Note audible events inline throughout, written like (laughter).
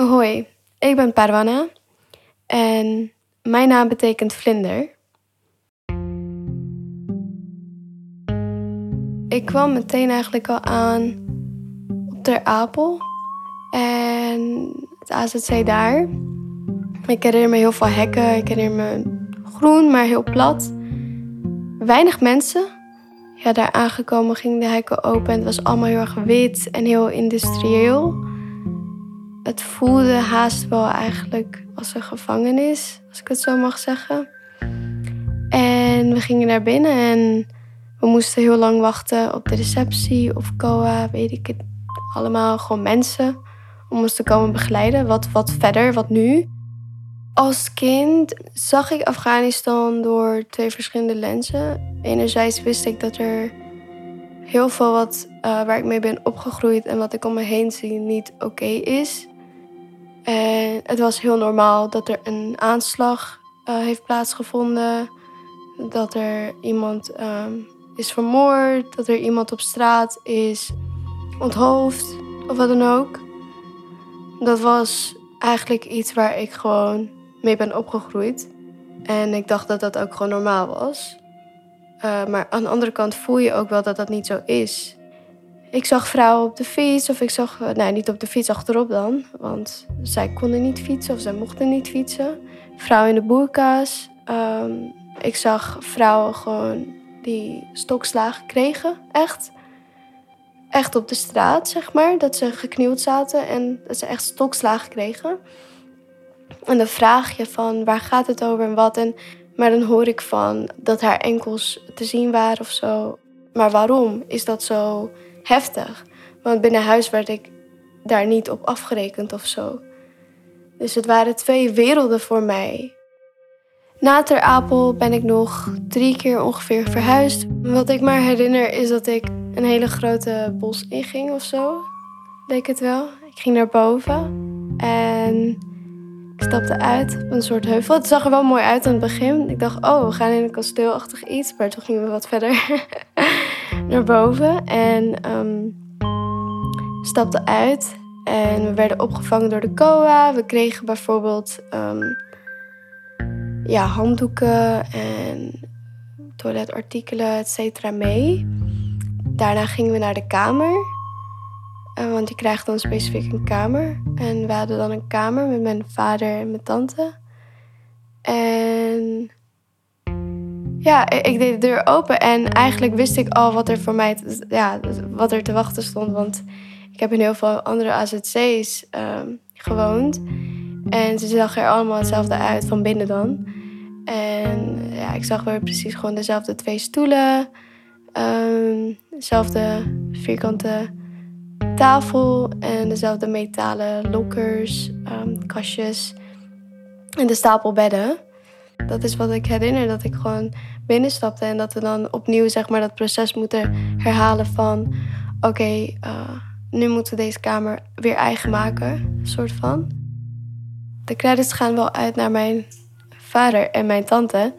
Hoi, ik ben Parwana en mijn naam betekent vlinder. Ik kwam meteen eigenlijk al aan op Ter Apel en het AZC daar. Ik herinner me heel veel hekken, ik herinner me groen, maar heel plat. Weinig mensen. Ja, daar aangekomen gingen de hekken open en het was allemaal heel erg wit en heel industrieel. Het voelde haast wel eigenlijk als een gevangenis, als ik het zo mag zeggen. En we gingen naar binnen en we moesten heel lang wachten op de receptie of COA, weet ik het allemaal. Gewoon mensen om ons te komen begeleiden. Wat, wat verder, wat nu. Als kind zag ik Afghanistan door twee verschillende lenzen. Enerzijds wist ik dat er heel veel wat uh, waar ik mee ben opgegroeid en wat ik om me heen zie niet oké is. En het was heel normaal dat er een aanslag uh, heeft plaatsgevonden. Dat er iemand um, is vermoord. Dat er iemand op straat is onthoofd. Of wat dan ook. Dat was eigenlijk iets waar ik gewoon mee ben opgegroeid. En ik dacht dat dat ook gewoon normaal was. Uh, maar aan de andere kant voel je ook wel dat dat niet zo is. Ik zag vrouwen op de fiets, of ik zag, nee, nou, niet op de fiets achterop dan, want zij konden niet fietsen of zij mochten niet fietsen. Vrouwen in de boerka's. Um, ik zag vrouwen gewoon die stokslagen kregen, echt. Echt op de straat, zeg maar, dat ze geknield zaten en dat ze echt stokslagen kregen. En dan vraag je van waar gaat het over en wat. En, maar dan hoor ik van dat haar enkels te zien waren of zo. Maar waarom is dat zo heftig? Want binnen huis werd ik daar niet op afgerekend of zo. Dus het waren twee werelden voor mij. Na Ter Apel ben ik nog drie keer ongeveer verhuisd. Wat ik maar herinner is dat ik een hele grote bos inging of zo. Leek het wel. Ik ging naar boven en ik stapte uit op een soort heuvel. Het zag er wel mooi uit aan het begin. Ik dacht, oh, we gaan in een kasteelachtig iets. Maar toen gingen we wat verder (laughs) naar boven. En um, stapte uit. En we werden opgevangen door de COA. We kregen bijvoorbeeld um, ja, handdoeken en toiletartikelen, et cetera, mee. Daarna gingen we naar de kamer. Uh, want je krijgt dan specifiek een kamer. En we hadden dan een kamer met mijn vader en mijn tante. En ja, ik deed de deur open en eigenlijk wist ik al wat er voor mij ja, wat er te wachten stond. Want ik heb in heel veel andere AZC's uh, gewoond. En ze zagen er allemaal hetzelfde uit, van binnen dan. En ja, ik zag weer precies gewoon dezelfde twee stoelen. Um, dezelfde vierkante tafel en dezelfde metalen lokkers, um, kastjes en de stapel bedden. Dat is wat ik herinner, dat ik gewoon binnenstapte en dat we dan opnieuw zeg maar, dat proces moeten herhalen van... oké, uh, nu moeten we deze kamer weer eigen maken, soort van. De credits gaan wel uit naar mijn vader en mijn tante.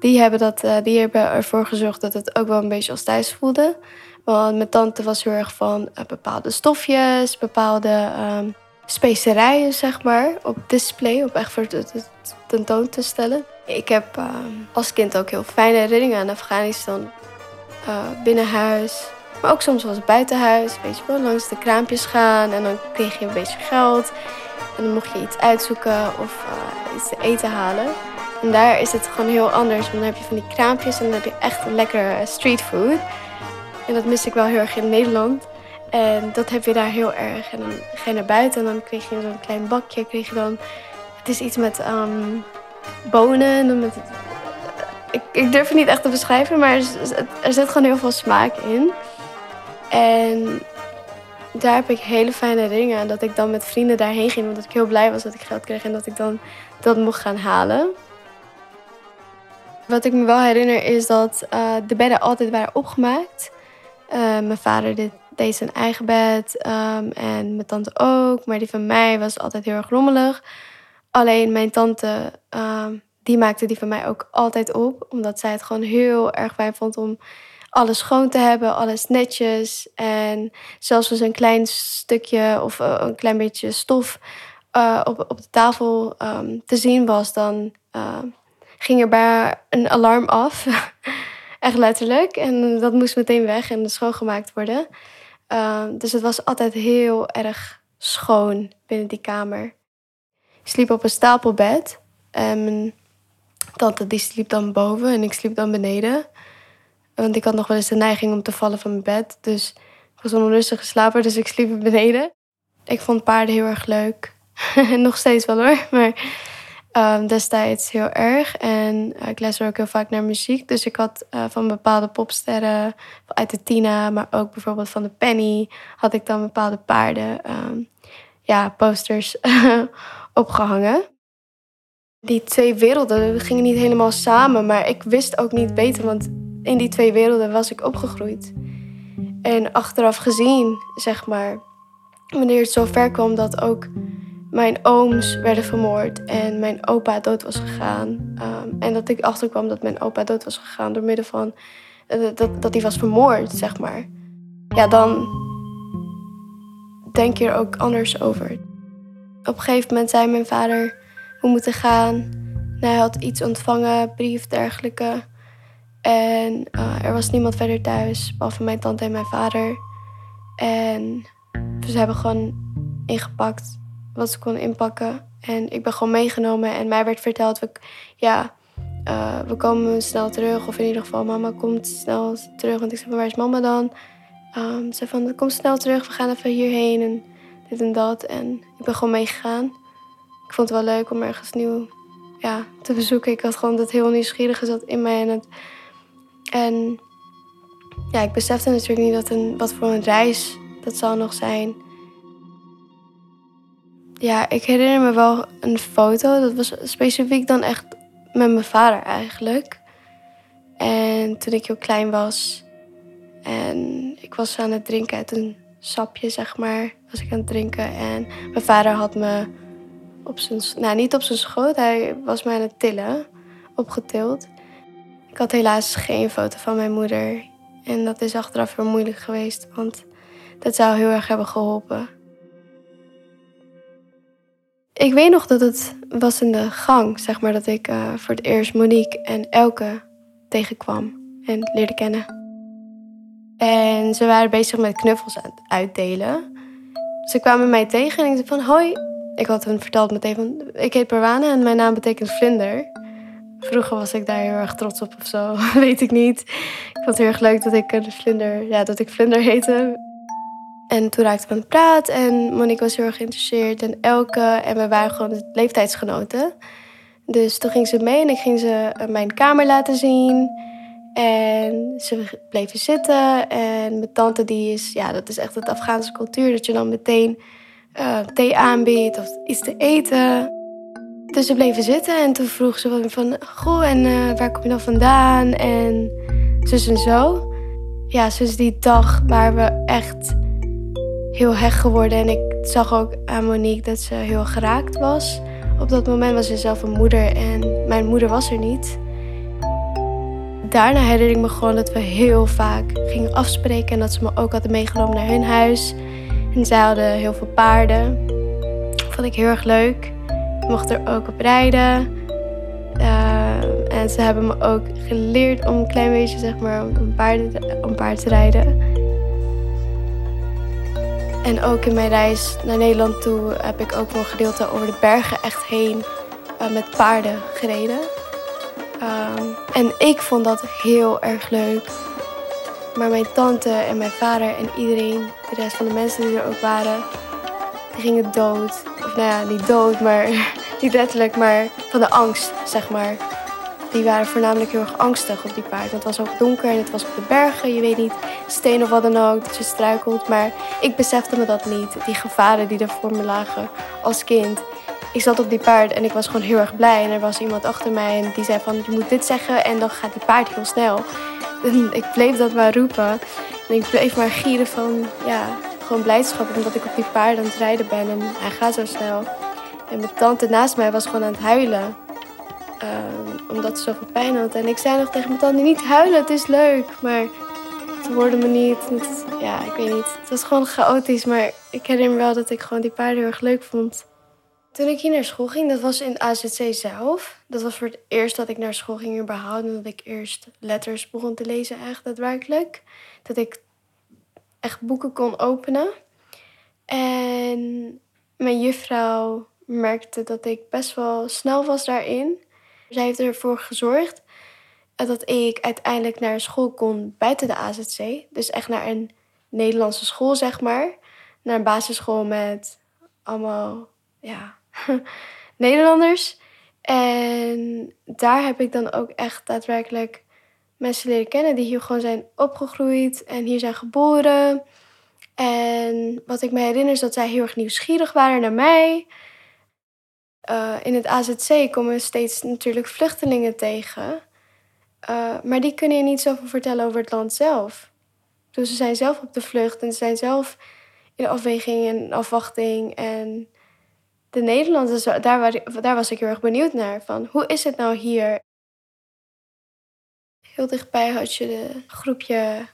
Die hebben, dat, uh, die hebben ervoor gezorgd dat het ook wel een beetje als thuis voelde. Want mijn tante was heel erg van uh, bepaalde stofjes, bepaalde um, specerijen, zeg maar, op display, op echt voor te, tentoon te stellen. Ik heb uh, als kind ook heel fijne herinneringen aan Afghanistan. Uh, binnen huis, maar ook soms was het buitenhuis. Weet je wel, langs de kraampjes gaan en dan kreeg je een beetje geld. En dan mocht je iets uitzoeken of uh, iets te eten halen. En daar is het gewoon heel anders. Want dan heb je van die kraampjes en dan heb je echt een lekkere streetfood. En dat mis ik wel heel erg in Nederland. En dat heb je daar heel erg. En dan ga je naar buiten en dan kreeg je zo'n klein bakje. Kreeg je dan, het is iets met um, bonen. En met, ik, ik, durf het niet echt te beschrijven, maar er, zit gewoon heel veel smaak in. En daar heb ik hele fijne dingen. Dat ik dan met vrienden daarheen ging. Omdat ik heel blij was dat ik geld kreeg en dat ik dan dat mocht gaan halen. Wat ik me wel herinner is dat uh, de bedden altijd waren opgemaakt. Uh, mijn vader deed, deed, zijn eigen bed um, en mijn tante ook. Maar die van mij was altijd heel erg rommelig. Alleen mijn tante, um, die maakte die van mij ook altijd op. Omdat zij het gewoon heel erg fijn vond om alles schoon te hebben, alles netjes. En zelfs als een klein stukje of uh, een klein beetje stof uh, op, op de tafel um, te zien was, dan ging er bij een alarm af. (laughs) Echt letterlijk. En dat moest meteen weg en schoongemaakt worden. Uh, dus het was altijd heel erg schoon binnen die kamer. Ik sliep op een stapelbed. En mijn tante die sliep dan boven en ik sliep dan beneden. Want ik had nog wel eens de neiging om te vallen van mijn bed. Dus ik was onrustig geslapen, dus ik sliep beneden. Ik vond paarden heel erg leuk. (laughs) nog steeds wel hoor, maar um, destijds heel erg. En uh, ik luisterde ook heel vaak naar muziek. Dus ik had uh, van bepaalde popsterren, uit de Tina, maar ook bijvoorbeeld van de Penny, had ik dan bepaalde paarden, um, ja, posters (laughs) opgehangen. Die twee werelden gingen niet helemaal samen, maar ik wist ook niet beter, want in die twee werelden was ik opgegroeid. En achteraf gezien, zeg maar, wanneer het zo ver kwam dat ook mijn ooms werden vermoord en mijn opa dood was gegaan. Um, en dat ik achterkwam dat mijn opa dood was gegaan door middel van uh, dat, dat hij was vermoord, zeg maar. Ja, dan denk je er ook anders over. Op een gegeven moment zei mijn vader, we moeten gaan. hij had iets ontvangen, brief, dergelijke. En uh, er was niemand verder thuis, behalve mijn tante en mijn vader. En ze hebben gewoon ingepakt wat ze kon inpakken. En ik ben gewoon meegenomen en mij werd verteld, we, ja, uh, we komen snel terug. Of in ieder geval, mama komt snel terug. Want ik zei, waar is mama dan? Um, ze van, kom snel terug, we gaan even hierheen en dit en dat. En ik ben gewoon meegegaan. Ik vond het wel leuk om ergens nieuw ja, te bezoeken. Ik had gewoon dat heel nieuwsgierige zat in mij. En, en ja, ik besefte natuurlijk niet dat een, wat voor een reis dat zal nog zijn. Ja, ik herinner me wel een foto. Dat was specifiek dan echt met mijn vader eigenlijk. En toen ik heel klein was. En ik was aan het drinken uit een sapje, zeg maar. Was ik aan het drinken. En mijn vader had me op zijn... Nou, niet op zijn schoot. Hij was me aan het tillen. Opgetild. Ik had helaas geen foto van mijn moeder. En dat is achteraf weer moeilijk geweest. Want dat zou heel erg hebben geholpen. Ik weet nog dat het was in de gang, zeg maar, dat ik uh, voor het eerst Monique en Elke tegenkwam en leerde kennen. En ze waren bezig met knuffels aan het uitdelen. Ze kwamen mij tegen en ik zei van hoi. Ik had hen verteld meteen van ik heet Parwana en mijn naam betekent vlinder. Vroeger was ik daar heel erg trots op of zo, (laughs) weet ik niet. Ik vond het heel erg leuk dat ik een vlinder, ja, dat ik vlinder heette. En toen raakte ik aan het praat en Monique was heel erg geïnteresseerd en Elke. En we waren gewoon leeftijdsgenoten. Dus toen ging ze mee en ik ging ze eh, mijn kamer laten zien. En ze bleven zitten. En mijn tante, die is, ja, dat is echt het Afghaanse cultuur. Dat je dan meteen uh, thee aanbiedt of iets te eten. Dus ze bleven zitten en toen vroeg ze van, goh, en uh, waar kom je dan vandaan? En zus en zo. Ja, sinds die dag waren we echt heel hecht geworden. En ik zag ook aan Monique dat ze heel geraakt was. Op dat moment was ze zelf een moeder en mijn moeder was er niet. Daarna herinner ik me gewoon dat we heel vaak gingen afspreken en dat ze me ook hadden meegenomen naar hun huis. En zij hadden heel veel paarden. Dat vond ik heel erg leuk. Ik mocht er ook op rijden. Uh, en ze hebben me ook geleerd om een klein beetje zeg maar, om, paarden om paard te rijden. En ook in mijn reis naar Nederland toe heb ik ook een gedeelte over de bergen echt heen uh, met paarden gereden. Um, en ik vond dat heel erg leuk. Maar mijn tante en mijn vader en iedereen, de rest van de mensen die er ook waren, die gingen dood. Of nou ja, niet dood, maar (laughs) niet letterlijk, maar van de angst, zeg maar die waren voornamelijk heel erg angstig op die paard. Het was ook donker en het was op de bergen. Je weet niet, steen of wat dan ook, dat je struikelt. Maar ik besefte me dat niet. Die gevaren die er voor me lagen als kind. Ik zat op die paard en ik was gewoon heel erg blij. En er was iemand achter mij en die zei van, je moet dit zeggen en dan gaat die paard heel snel. En ik bleef dat maar roepen. En ik bleef maar gieren van, ja, gewoon blijdschap. Omdat ik op die paard aan het rijden ben en hij gaat zo snel. En mijn tante naast mij was gewoon aan het huilen. Ehm, omdat ze zoveel pijn had. En ik zei nog tegen mijn tante, niet huilen, het is leuk. Maar ze hoorde me niet. Ja, ik weet niet. Het was gewoon chaotisch. Maar ik herinner me wel dat ik gewoon die paarden heel erg leuk vond. Toen ik hier naar school ging, dat was in AZC zelf. Dat was voor het eerst dat ik naar school ging überhaupt. Dat ik eerst letters begon te lezen, echt daadwerkelijk. Dat ik echt boeken kon openen. En mijn juffrouw merkte dat ik best wel snel was daarin. Zij heeft ervoor gezorgd dat ik uiteindelijk naar een school kon buiten de AZC. Dus echt naar een Nederlandse school, zeg maar. Naar een basisschool met allemaal ja, (laughs) Nederlanders. En daar heb ik dan ook echt daadwerkelijk mensen leren kennen die hier gewoon zijn opgegroeid en hier zijn geboren. En wat ik me herinner is dat zij heel erg nieuwsgierig waren naar mij. Uh, in het AZC komen we steeds natuurlijk vluchtelingen tegen. Uh, maar die kunnen je niet zoveel vertellen over het land zelf. Dus ze zijn zelf op de vlucht en ze zijn zelf in afweging en afwachting. En de Nederlanders, daar, daar was ik heel erg benieuwd naar. Van, hoe is het nou hier? Heel dichtbij had je een groepje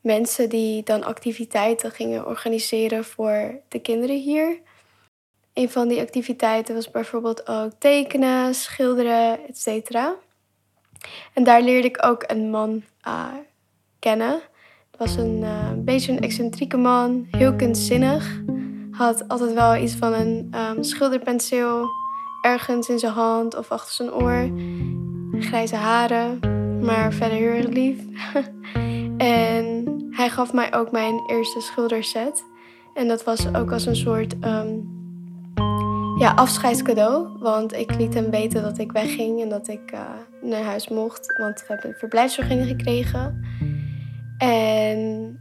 mensen die dan activiteiten gingen organiseren voor de kinderen hier. Een van die activiteiten was bijvoorbeeld ook tekenen, schilderen, etc. En daar leerde ik ook een man uh, kennen. Het was een uh, beetje een excentrieke man, heel kunstzinnig. Had altijd wel iets van een um, schilderpenseel ergens in zijn hand of achter zijn oor. Grijze haren, maar verder heel erg lief. (laughs) en hij gaf mij ook mijn eerste schilderset. En dat was ook als een soort um, ja, afscheidscadeau. Want ik liet hem weten dat ik wegging en dat ik uh, naar huis mocht. Want we hebben een verblijfsvergunning gekregen. En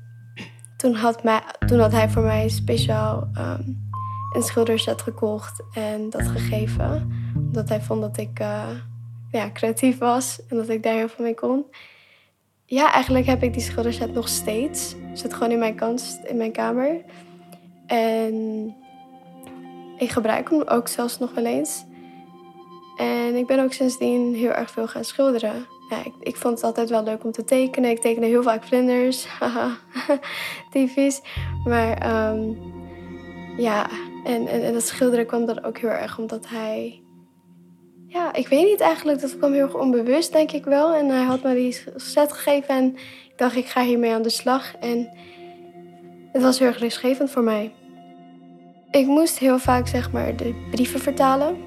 toen had, mij, toen had hij voor mij speciaal um, een schilderset gekocht en dat gegeven. Omdat hij vond dat ik uh, ja, creatief was en dat ik daar heel veel mee kon. Ja, eigenlijk heb ik die schilderset nog steeds. Zit gewoon in mijn kast, in mijn kamer. En ik gebruik hem ook zelfs nog wel eens. En ik ben ook sindsdien heel erg veel gaan schilderen. Ja, ik, ik vond het altijd wel leuk om te tekenen. Ik tekende heel vaak vlinders. (laughs) Typisch. Maar um, ja, en, en, en dat schilderen kwam dan ook heel erg omdat hij... Ja, ik weet niet eigenlijk. Dat kwam heel erg onbewust, denk ik wel. En hij had me die set gegeven en ik dacht, ik ga hiermee aan de slag. En het was heel erg rustgevend voor mij. Ik moest heel vaak zeg maar de brieven vertalen.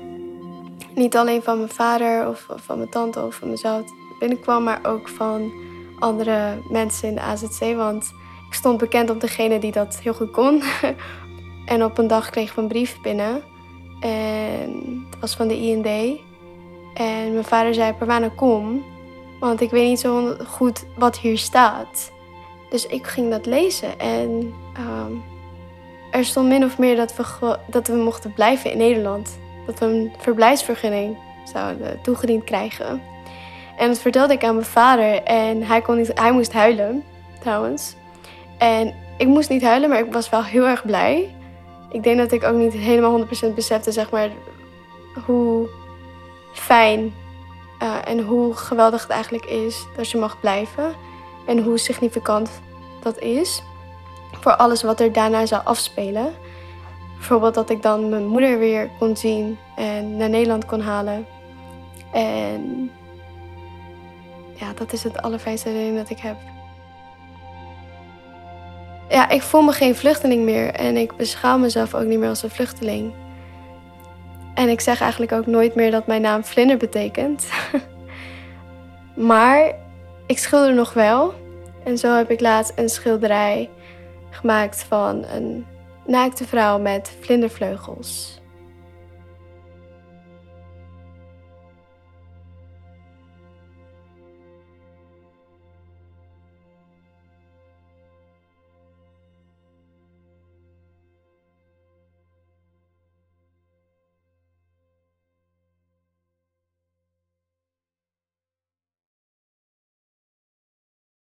Niet alleen van mijn vader of, van mijn tante of van mezelf binnenkwam, maar ook van andere mensen in de AZC. Want ik stond bekend op degene die dat heel goed kon. (laughs) en op een dag kreeg ik een brief binnen. En het was van de IND. En mijn vader zei, Perwana, kom. Want ik weet niet zo goed wat hier staat. Dus ik ging dat lezen. En um, er stond min of meer dat we, dat we mochten blijven in Nederland. Dat we een verblijfsvergunning zouden toegediend krijgen. En dat vertelde ik aan mijn vader. En hij, kon niet, hij moest huilen, trouwens. En ik moest niet huilen, maar ik was wel heel erg blij. Ik denk dat ik ook niet helemaal 100% besefte, zeg maar, hoe fijn uh, en hoe geweldig het eigenlijk is dat je mag blijven. En hoe significant dat is voor alles wat er daarna zou afspelen. Bijvoorbeeld dat ik dan mijn moeder weer kon zien en naar Nederland kon halen. En ja, dat is het allerfijnste ding dat ik heb. Ja, ik voel me geen vluchteling meer en ik beschouw mezelf ook niet meer als een vluchteling. En ik zeg eigenlijk ook nooit meer dat mijn naam Vlinder betekent. (laughs) maar ik schilder nog wel. En zo heb ik laatst een schilderij gemaakt van een naakte vrouw met vlindervleugels.